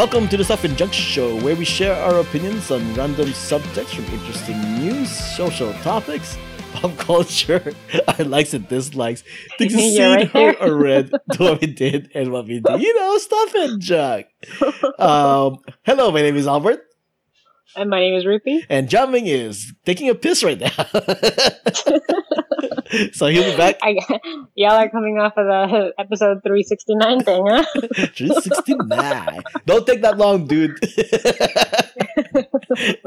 Welcome to the Stuff and Junk Show, where we share our opinions on random subjects from interesting news, social topics, pop culture, our likes and dislikes, things You're seen, right heard, or read, what we did, and what we do. You know, Stuff and Junk. Um, hello, my name is Albert, And my name is Ruthy. and Jiaming is taking a piss right now. so he'll be back I, y'all are coming off of the episode 369 thing, huh? 369. Don't take that long, dude.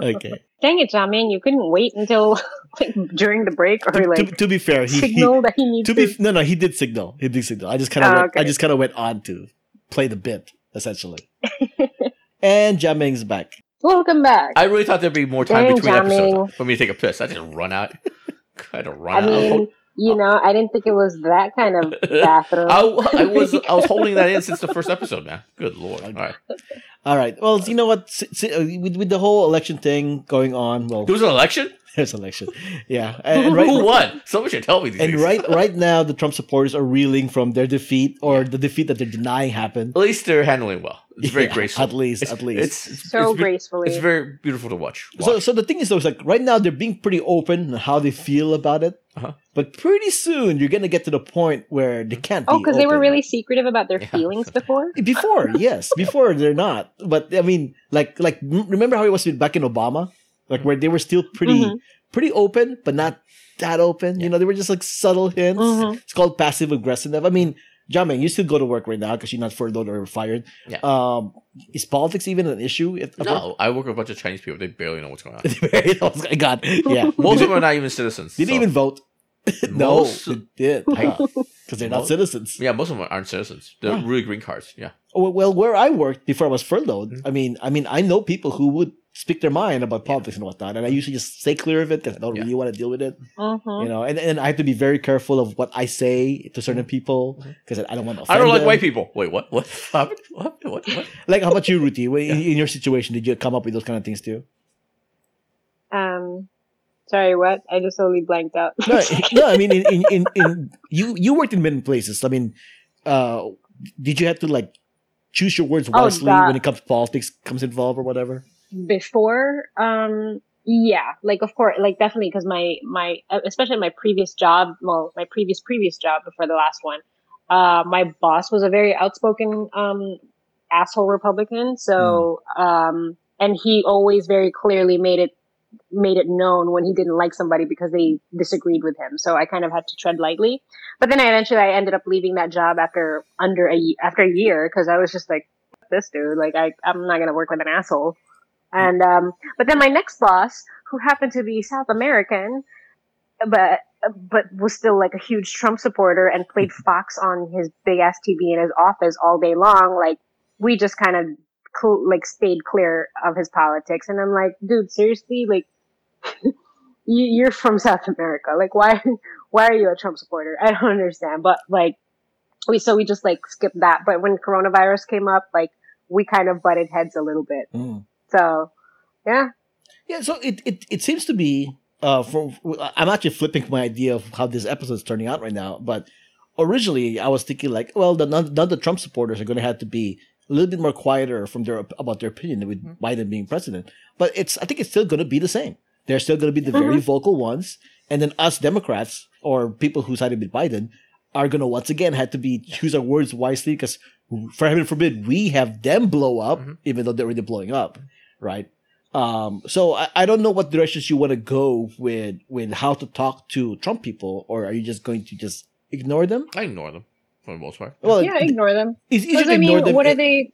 okay. Dang it, Jiaming, you couldn't wait until like during the break or To, like to, to be fair, he, he signal that he needs to to. be no no he did signal he did signal. I just kind of Oh, went, I okay. just kind of went on to play the bit essentially. and Jiaming's back. Welcome back. I really thought there'd be more time Dang, between Jiaming. episodes for me to take a piss. I just run out. I had to I run out. mean, you oh. know, I didn't think it was that kind of bathroom. I, I was I was holding that in since the first episode, man. Good lord! All right, All right. Well, you know what? S- s- uh, With, with the whole election thing going on, well, there was an election. there's an election. Yeah, and, and right, Who won? Someone should tell me these and things. right right now, the Trump supporters are reeling from their defeat or the defeat that they're denying happened. At least they're handling well. It's very Yeah, graceful. At least, It's- at least. It's, it's so it's, gracefully. It's very beautiful to watch. So, Watch. so the thing is, though, is like right now they're being pretty open on how they feel about it. Uh-huh. But pretty soon you're gonna get to the point where they can't. oh, be because they were open. really secretive about their Yeah. feelings before. before. yes, before they're not. But I mean, like, like remember how it was back in Obama, like where they were still pretty, Mhm. pretty open, but not that open. You know, they were just like subtle hints. Mhm. It's called passive aggressive. I mean, Jiaming, you still go to work right now because you're not furloughed or fired. Yeah. Um, is politics even an issue? At, no, I work with a bunch of Chinese people. They barely know what's going on. work? god! Yeah, Most of them are not even citizens. Did they so- even vote? no, Most- they did because they're not Most- citizens. Yeah, most of them aren't citizens. They're Yeah. really green cards. Yeah. Well, where I worked before I was furloughed, Mhm. I mean, I mean, I know people who would speak their mind about politics and whatnot, and I usually just stay clear of it because I don't Yeah. really want to deal with it. Mhm. You know, and, and I have to be very careful of what I say to certain people because I don't want to. Mm-hmm. I don't like them. white people. Wait, what? What? What? What? What? what? Like, how about you, Ruthy? When- In, in your situation, did you come up with those kind of things too? Um, sorry, what? I just totally blanked out. No, no. I mean, in, in, in, in you you worked in many places. I mean, uh, did you have to like choose your words Oh, wisely that- when it comes to politics comes involved or whatever? before um yeah like of course like definitely because my my especially my previous job well my previous previous job before the last one uh my boss was a very outspoken um asshole republican so um and he always very clearly made it made it known when he didn't like somebody because they disagreed with him. So i kind of had to tread lightly. But then I eventually i ended up leaving that job after under a after a year because i was just like this dude like i i'm not gonna work with an asshole. And um, but then my next boss, who happened to be South American, but but was still like a huge Trump supporter and played Fox on his big ass TV in his office all day long. Like we just kind of cl- like stayed clear of his politics. And I'm like, dude, seriously, like you, you're from South America. Like why why are you a Trump supporter? I don't understand. But like we so we just like skipped that. But when coronavirus came up, like we kind of butted heads a little bit. Mm. So, yeah. Yeah, so it, it, it seems to be uh for I'm actually flipping my idea of how this episode is turning out right now, but originally I was thinking like, well, the none, none of the Trump supporters are going to have to be a little bit more quieter from their about their opinion with Biden being president. But it's I think it's still going to be the same. They're still going to be the very vocal ones, and then us Democrats or people who sided with Biden are going to once again have to be choose our words wisely because for heaven forbid we have them blow up, Mhm. even though they're already blowing up, right? Um, so I, I don't know what directions you want to go with with how to talk to Trump people, or are you just going to just ignore them? I ignore them for the most part. Well, yeah, ignore them. it's easier Because to I ignore mean, them. what are they?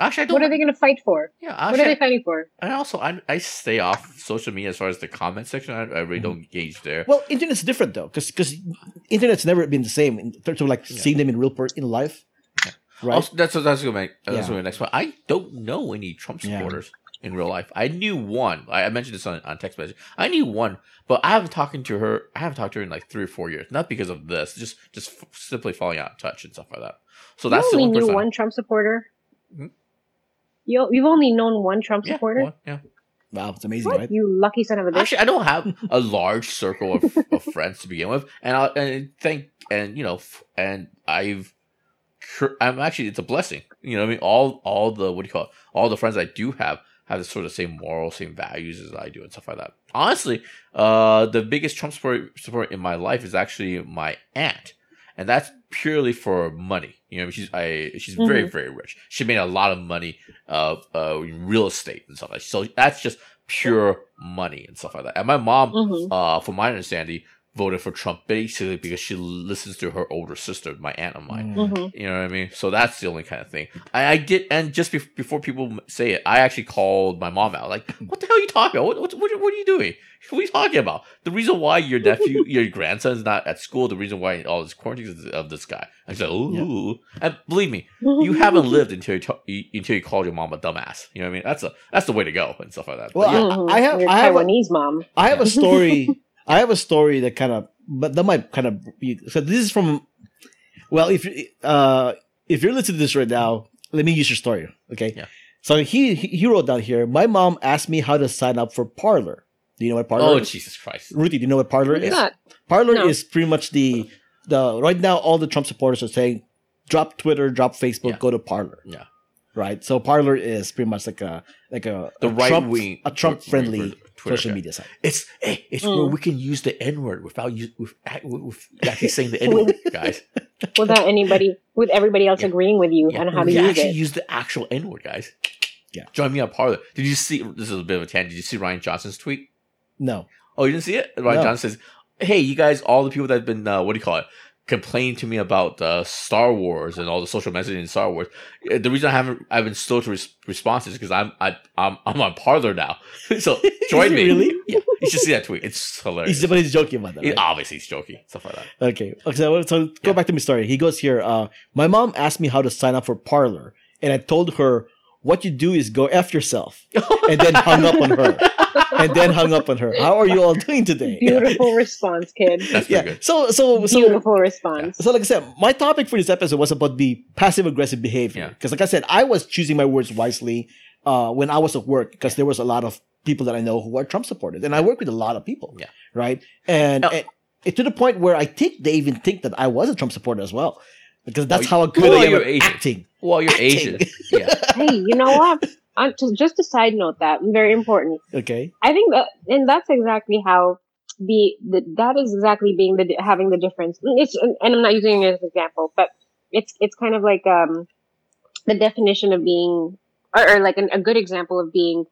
Actually, I don't. What are they going to fight for? Yeah, What are they fighting for? and also I, I stay off social media as far as the comment section. I, I really mm-hmm. don't engage there. Well, internet's different though, because because internet's never been the same in terms of like Yeah. seeing them in real per in life, Yeah. right? Also, that's that's gonna make that's Yeah. gonna be my next one. I don't know any Trump Yeah. supporters in real life. I knew one. I, I mentioned this on, on text message. I knew one, but I haven't talked to her. I haven't talked to her in like three or four years. Not because of this, just just f- simply falling out of touch and stuff like that. So that's you the only one knew person. One Trump supporter. Mhm. You you've only known one Trump yeah, supporter. one, yeah. wow, it's amazing, What? right? You lucky son of a bitch. Actually, I don't have a large circle of, of friends to begin with, and I and thank and you know and I've I'm actually it's a blessing. You know, what I mean, all all the what do you call it? All the friends I do have have the sort of same morals, same values as I do, and stuff like that. Honestly, uh, the biggest Trump support support in my life is actually my aunt, and that's purely for money. You know, she's I she's very Mhm. very rich. She made a lot of money uh, uh in real estate and stuff like that. So that's just pure money and stuff like that. And my mom, Mhm. uh, from my understanding, voted for Trump basically because she listens to her older sister, my aunt of mine. Mm. Mhm. You know what I mean? So that's the only kind of thing. I, I get, and just bef- before people say it, I actually called my mom out. Like, what the hell are you talking about? What, what, what, what are you doing? What are you talking about? The reason why your nephew, your grandson's not at school, the reason why all this quarantine is of this guy. I said, ooh. And believe me, you haven't lived until you, t- until you called your mom a dumbass. You know what I mean? That's a that's the way to go and stuff like that. But Well, yeah. Mhm. I have- Your I have a- Taiwanese mom. I have a story. I have a story that kind of, but that might kind of be. So this is from. Well, if you uh, if you're listening to this right now, let me use your story. Okay. Yeah. So he he he wrote down here. My mom asked me how to sign up for Parler. Do you know what Parler? oh is? Jesus Christ! Ruthy, do you know what Parler is? Not. Parler No. is pretty much the the right now. All the Trump supporters are saying, drop Twitter, drop Facebook, Yeah. go to Parler. Yeah. Right. So Parler is pretty much like a like a The a right Trump, wing, a Trump friendly Twitter, social yeah. media site. It's hey, it's Mm. where we can use the N word without you with, with, with actually saying the N word, guys. Without anybody, with everybody else Yeah. agreeing with you Yeah, on how to we can use actually it. use the actual N word, guys. Yeah. Join me on Parler. Did you see? This is a bit of a tangent. Did you see Rian Johnson's tweet? No. Oh, you didn't see it? Rian No. Johnson says, "Hey, you guys, all the people that have been uh, what do you call it?" Complaining to me about uh, Star Wars and all the social messaging in Star Wars. Uh, The reason I haven't I've been slow to res- responses because I'm I, I'm I'm on Parler now. so join me. really? Yeah, you should see that tweet. It's hilarious. He's, but he's joking about that. He- obviously, he's joking. Stuff like that. Okay. Okay. So, so go Yeah. back to my story. He goes here. Uh, my mom asked me how to sign up for Parler, and I told her what you do is go f yourself, and then hung up on her, and then hung up on her. How are you all doing today? Beautiful response, kid. That's Yeah. good. So so so. Beautiful response. So, like I said, my topic for this episode was about the passive aggressive behavior. Yeah. Because, like I said, I was choosing my words wisely uh, when I was at work because there was a lot of people that I know who are Trump supporters, and I work with a lot of people. Yeah. Right. And, Now- and it, to the point where I think they even think that I was a Trump supporter as well, because that's how good well, I am you're at Asian. acting. Well, you're Acting. Asian. Yeah. hey, you know what? Uh, just, just a side note that very important. Okay. I think that, and that's exactly how the, the that is exactly being the having the difference. It's and I'm not using it as an example, but it's it's kind of like um the definition of being or, or like an, a good example of being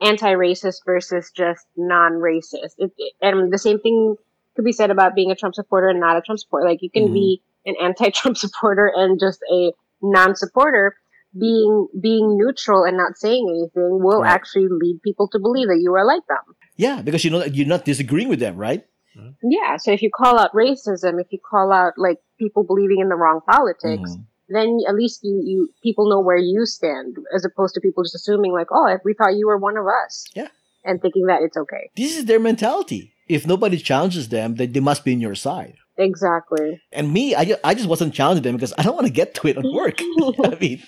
anti-racist versus just non-racist. It, it- and the same thing could be said about being a Trump supporter and not a Trump supporter. Like you can be an anti-Trump supporter and just a non-supporter. Being being neutral and not saying anything will Right. actually lead people to believe that you are like them. Yeah, because you know that you're not disagreeing with them, right? Yeah. So if you call out racism, if you call out like people believing in the wrong politics, Mhm. then at least you, you people know where you stand, as opposed to people just assuming like, oh, we thought you were one of us. Yeah. And thinking that it's okay. This is their mentality. If nobody challenges them, then they must be on your side. Exactly. And me, I, ju- I just wasn't challenging them because I don't want to get to it on work. I mean,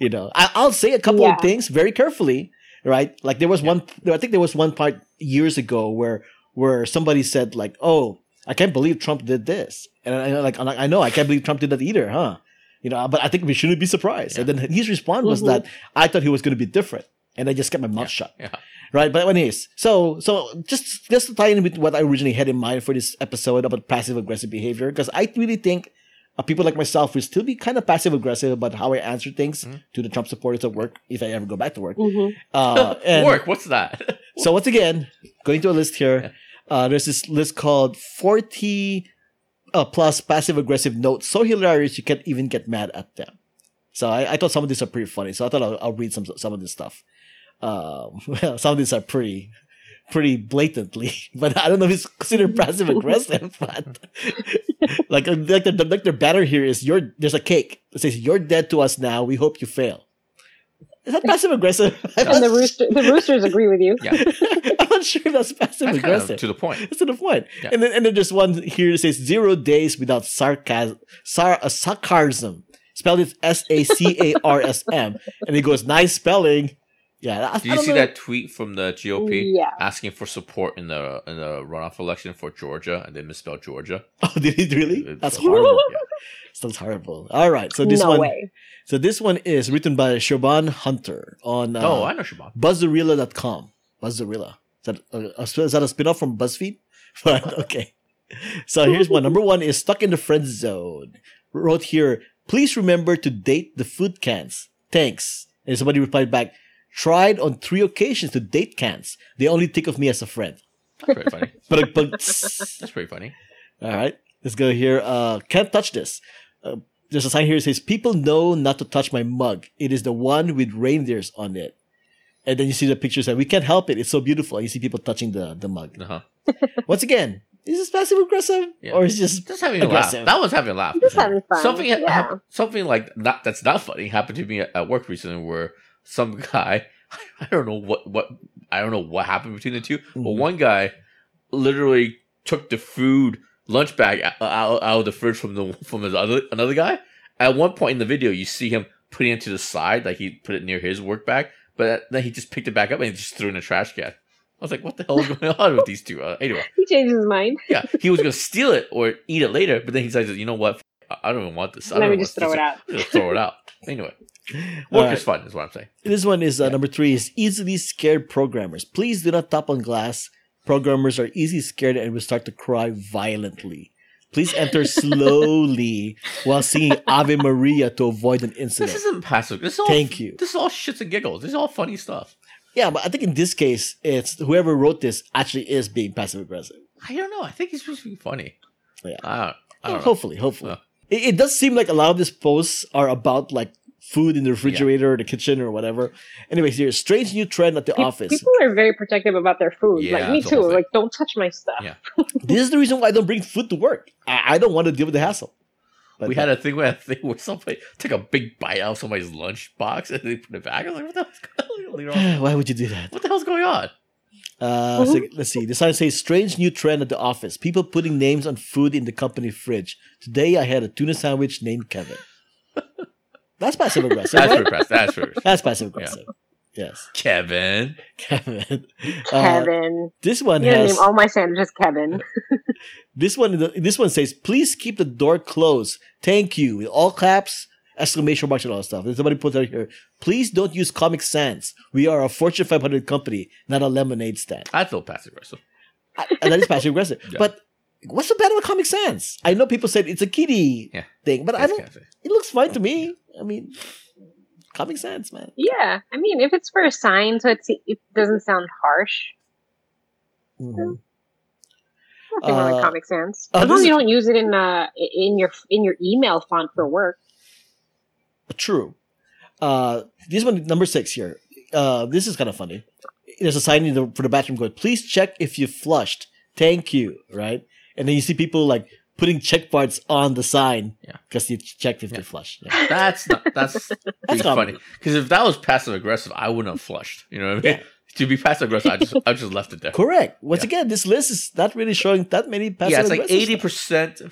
you know, I, I'll say a couple Yeah. of things very carefully, right? Like there was one, I think there was one part years ago where where somebody said like, "Oh, I can't believe Trump did this," and I like like, I know I can't believe Trump did that either, huh? You know, but I think we shouldn't be surprised. And then his response was Mhm. that I thought he was going to be different, and I just kept my mouth shut Yeah. Right? But anyways, so so just just to tie in with what I originally had in mind for this episode about passive aggressive behavior, because I really think uh, people like myself will still be kind of passive aggressive about how I answer things Mhm. to the Trump supporters at work if I ever go back to work. hmm Uh, and Work. What's that? so once again, going to a list here, uh, there's this list called 40 uh, plus passive aggressive notes so hilarious you can't even get mad at them. So I, I thought some of these are pretty funny. So I thought I'll, I'll read some some of this stuff. Um, well, some of these are pretty pretty blatantly, but I don't know if it's considered passive aggressive. But like like the like the banner here is your there's a cake that says you're dead to us now. We hope you fail. Is that passive aggressive? And the rooster, the roosters agree with you. Yeah. I'm not sure if that's passive That's kind aggressive. of to the point. That's to the point. Yeah. And then and then there's one here that says zero days without sarcasm, sar- uh, sarcasm. Spelled it S A C A R S M, and it goes nice spelling. Yeah, I, Did I you see know. that tweet from the GOP Yeah. asking for support in the in the runoff election for Georgia and they misspelled Georgia? Oh, did he really? It's That's horrible. Yeah. Sounds horrible. All right, so this no one, way. so this one is written by Shoban Hunter on uh, oh, I know Shaban. Buzzarilla.com. Buzzarilla. Is that a, a, is that a spin-off from BuzzFeed? But okay. So here's one. Number one is stuck in the friend zone. Wrote here, please remember to date the food cans. Thanks. And somebody replied back, tried on three occasions to date cans. They only think of me as a friend. That's pretty funny. But, but That's pretty funny. all right, let's go here. Uh, can't touch this. Uh, there's a sign here that says, people know not to touch my mug. It is the one with reindeers on it. And then you see the pictures that we can't help it. It's so beautiful. And you see people touching the, the mug. Uh-huh. Once again, is this passive aggressive Yeah. or is just Just having a laugh. Aggressive. That was having a laugh. Just having fun. Something yeah. hap- something like not that's not funny happened to me at, at work recently where some guy I don't know what what I don't know what happened between the 2 but Mhm. one guy literally took the food lunch bag out, out, out of the fridge from the from his other another guy. At one point in the video, you see him putting it to the side, like he put it near his work bag, but then he just picked it back up and he just threw it in the trash can. I was like, "What the hell is going on with these two? Uh, anyway, He changed his mind. yeah, he was gonna steal it or eat it later, but then he says, "You know what? I don't even want this. I Let me just throw it out. Gonna throw it out." Anyway, work is fun, is what I'm saying. This one is uh, number three is easily scared programmers. Please do not tap on glass. Programmers are easily scared and will start to cry violently. Please enter slowly while singing Ave Maria to avoid an incident. This isn't passive. This is all. Thank you. This is all shits and giggles. This is all funny stuff. Yeah, but I think in this case, it's whoever wrote this actually is being passive aggressive. I don't know. I think he's supposed to be funny. Yeah. I don't. I don't hopefully, hopefully. Yeah. It, it does seem like a lot of these posts are about like food in the refrigerator, or the kitchen, or whatever. Anyways, here, strange new trend at the Pe- office. People are very protective about their food. Yeah, like me that's the whole too. Like don't touch my stuff. Yeah. this is the reason why I don't bring food to work. I, I don't want to deal with the hassle. But we had a thing where a thing where somebody took a big bite out of somebody's lunch box and they put it back. I was like, what the hell's going on? why would you do that? What the hell's going on? Uh, so let's see. The sign says strange new trend at the office. People putting names on food in the company fridge. Today I had a tuna sandwich named Kevin. That's passive aggressive. That's right? repressed. That's repressed. That's passive aggressive. Yes, Kevin. Kevin. Uh, Kevin. this one You're gonna has name all my sandwiches Kevin. this one. This one says, "Please keep the door closed. Thank you." With all caps, exclamation marks, and all that stuff. And somebody put out here. Please don't use Comic Sans. We are a Fortune 500 company, not a lemonade stand. I feel passive aggressive. I- and that is passive aggressive. Yeah. But what's the bad about Comic Sans? I know people said it's a kiddie Yeah. thing, but I don't. kinda. It looks fine to me. I mean, Comic Sans, man. yeah, I mean, if it's for a sign, so it's, it doesn't sound harsh. Mhm. Nothing wrong Uh, with Comic Sans. uh, As long this as you don't use it in uh in your in your email font for work. True. Uh, this one, number six here. Uh, this is kind of funny. There's a sign in the, for the bathroom going, please check if you flushed. Thank you. Right? And then you see people like putting check marks on the sign Yeah. because you checked if Yeah. you flushed. Yeah. That's not. That's, that's funny. Because if that was passive aggressive, I wouldn't have flushed. You know what I mean? Yeah. To be passive aggressive, I just I just left it there. Correct. Once Yeah. again, this list is not really showing that many passive aggressive. yeah, it's like aggressive eighty stuff. percent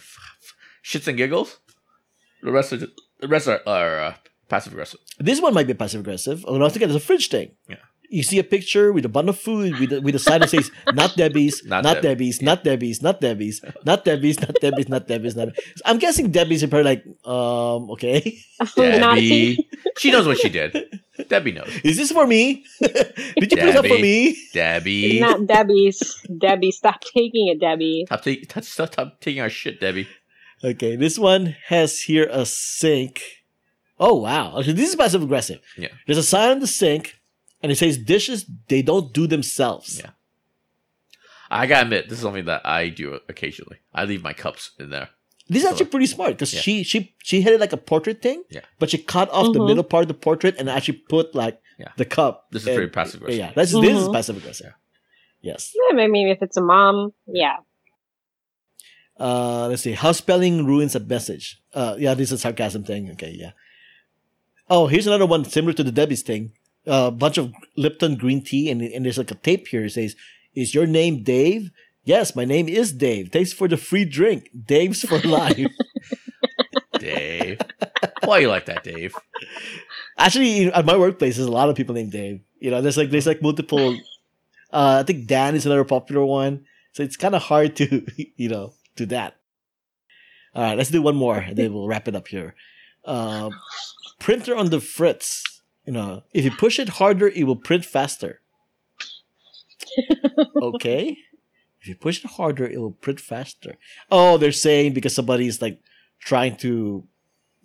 shits and giggles. The rest are the rest are, are uh, passive aggressive. This one might be passive aggressive. Oh, once again, it's a fridge thing. Yeah. You see a picture with a bundle of food with a, with a sign that says "Not Debbie's, Not not, Deb- Debbie's, not Debbie's, not Debbie's, not Debbie's, not Debbie's, not Debbie's, not." Debbie's. I'm guessing Debbie's are probably like, um, okay, Debbie, she knows what she did. Debbie knows. is this for me? Did you put this up for me? Debbie, not Debbie's. Debbie, stop taking it, Debbie. stop, take, stop, stop, stop taking our shit, Debbie. Okay, this one has here a sink. Oh wow, okay, this is passive aggressive. Yeah. There's a sign on the sink, and it says dishes they don't do themselves. Yeah. I gotta admit, this is something that I do occasionally. I leave my cups in there. This is So- actually pretty smart because Yeah. she she she had it like a portrait thing. Yeah. But she cut off the Mhm. middle part of the portrait and actually put like Yeah. the cup. This is and- pretty passive aggressive. Yeah, that's this is Mhm. passive aggressive. Yes. Yeah, I mean, if it's a mom, yeah. Uh, let's see. How spelling ruins a message. Uh, yeah, this is a sarcasm thing. Okay, yeah. Oh, here's another one similar to the Debbie's thing. A uh, bunch of Lipton green tea, and, and there's like a tape here. It says, "Is your name Dave?" Yes, my name is Dave. Thanks for the free drink. Dave's for life. Dave. Why you like that, Dave? Actually, at my workplace, there's a lot of people named Dave. You know, there's like there's like multiple. Uh, I think Dan is another popular one, so it's kind of hard to you know do that. All right, let's do one more, and then we'll wrap it up here. Uh, printer on the fritz. You know, if you push it harder, it will print faster. okay. If you push it harder, it will print faster. Oh, they're saying because somebody is like trying to.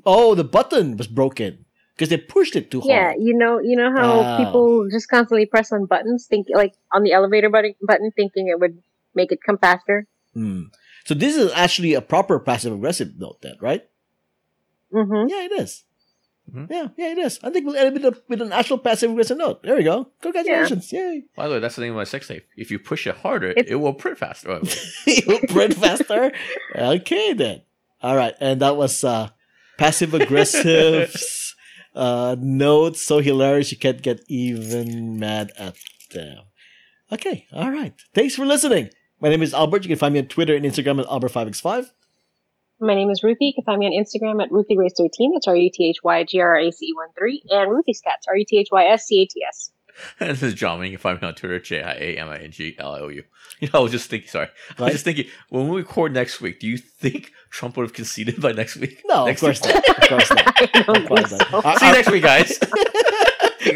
Oh, the button was broken because they pushed it too Yeah, hard. Yeah, you know, you know how people just constantly press on buttons, think like on the elevator button, button, thinking it would make it come faster. Hmm. So this is actually a proper passive aggressive note, then, right? Mm-hmm. Yeah, it is. Mhm. Yeah, yeah, it is. I think we'll end it with, with an actual passive aggressive note. There we go. Congratulations! Yay! By the way, that's the name of my sex tape. If you push it harder, It's- it will print faster. Oh, wait. you print faster. Okay, then. All right, and that was uh, passive aggressive uh, notes. So hilarious, you can't get even mad at them. Okay, all right. Thanks for listening. My name is Albert. You can find me on Twitter and Instagram at Albert5x5. My name is Ruthy. You can find me on Instagram at RuthyGrace13. That's R U T H Y G R A C E 1 3. And Ruthy's Cats, R U T H Y S C A T S. And this is Jiaming. You can find me on Twitter, J I A M I N G L I O U. You know, I was just thinking, sorry. I was just thinking, when we record next week, do you think Trump would have conceded by next week? No, next of course week? not. Of course not. I don't Of course so. not. I- See you next week, guys.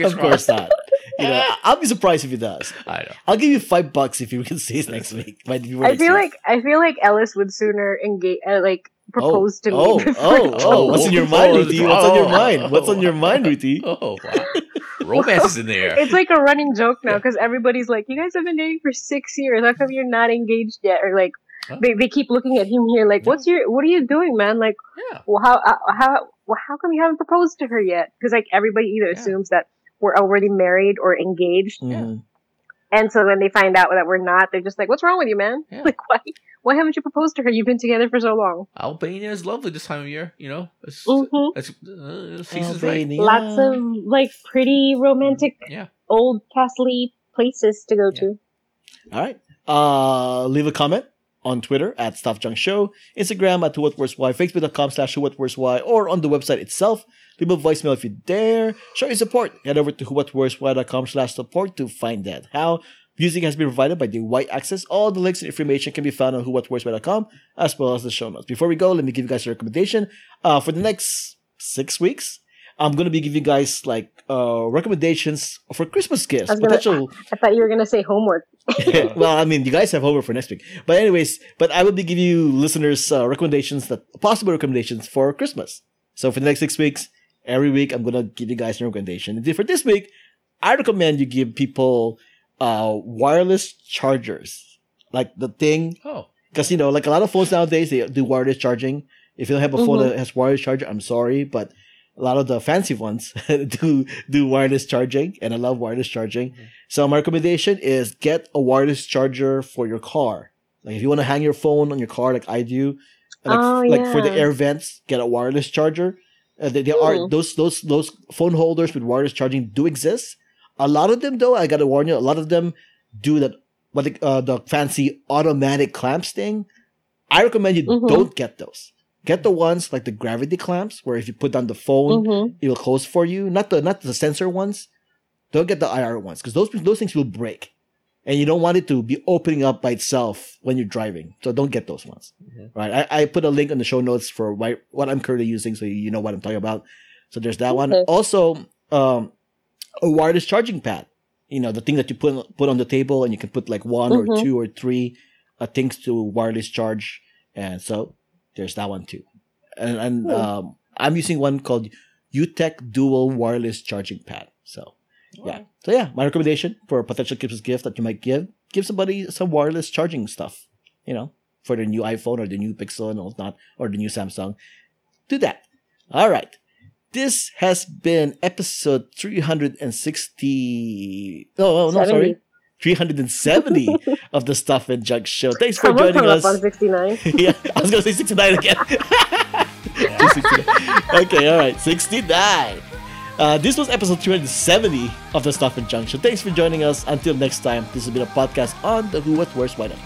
Of course not. You know, I'll be surprised if he does. I know. I'll give you five bucks if you can see it next week. But if you were I feel week. like I feel like Ellis would sooner engage, uh, like propose to me. oh, before oh, oh, what's in your Oh, mind, oh, Ruthy? What's on your oh, mind? What's on your oh. mind, Ruthy? Oh, wow. Romance is in the air. It's like a running joke now because everybody's like, "You guys have been dating for six years. How come you're not engaged yet?" Or like, Huh? they, they keep looking at him here, like, "What's your? What are you doing, man? Like, Yeah. well, how uh, how well, how come you haven't proposed to her yet? Because like everybody either Yeah. assumes that we're already married or engaged, Mhm. and so when they find out that we're not, they're just like, "What's wrong with you, man? Yeah. Like, why why haven't you proposed to her? You've been together for so long." Albania is lovely this time of year. You know, it's, Mhm. it's, uh, season's right. Lots of like pretty romantic Yeah. old castly places to go Yeah. to. All right. Uh, leave a comment on Twitter at Stuff Junk Show, Instagram at Who What Where's Why, Facebook.com slash Who What Where's Why, or on the website itself. Leave a voicemail if you dare. Show your support. Head over to whowhatwhereswhy.com slash support to find that. How music has been provided by the White Access. All the links and information can be found on whowhatwhereswhy.com as well as the show notes. Before we go, let me give you guys a recommendation. Uh, for the next six weeks, I'm going to be giving you guys like uh, recommendations for Christmas gifts. I was gonna- Potential I thought you were gonna say homework. well, I mean, you guys have homework for next week. But anyways, but I will be giving you listeners uh, recommendations that possible recommendations for Christmas. So for the next six weeks, every week I'm gonna give you guys a recommendation. And for this week, I recommend you give people uh wireless chargers, like the thing, Oh, because you know, like a lot of phones nowadays they do wireless charging. If you don't have a phone Mhm. that has wireless charger, I'm sorry, but a lot of the fancy ones do do wireless charging, and I love wireless charging. Mhm. So my recommendation is get a wireless charger for your car. Like if you want to hang your phone on your car, like I do, like, Oh, like for the air vents, get a wireless charger. Uh, they, they are Hmm. those those those phone holders with wireless charging do exist. A lot of them, though, I gotta warn you, a lot of them do that. What the, uh, the fancy automatic clamps thing. I recommend you Mhm. don't get those. Get the ones like the gravity clamps, where if you put down the phone, hmm it will close for you. Not the not the sensor ones. Don't get the IR ones because those those things will break, and you don't want it to be opening up by itself when you're driving. So don't get those ones. Mhm. Right? I, I put a link in the show notes for why, what I'm currently using, so you know what I'm talking about. So there's that one. Also, um, a wireless charging pad. You know the thing that you put put on the table, and you can put like one or Mhm. two or three uh, things to wireless charge, and so there's that one too. And, and Hmm. um, I'm using one called Yootech Dual Wireless Charging Pad. So yeah, so yeah, my recommendation for a potential Christmas gift that you might give, give somebody some wireless charging stuff. You know, for the new iPhone or the new Pixel and whatnot, or the new Samsung. Do that. All right. This has been episode 360. Oh, oh no, sorry. 370 of the Stuff and Junk Show. Thanks for Someone joining us. up on 69. yeah, I was gonna say 69 again. 269. okay, all right, 69. Uh, this was episode 370 of the Stuff and Junk Show. Thanks for joining us. Until next time, this has been a podcast on the Who, What, Where's, Why Not.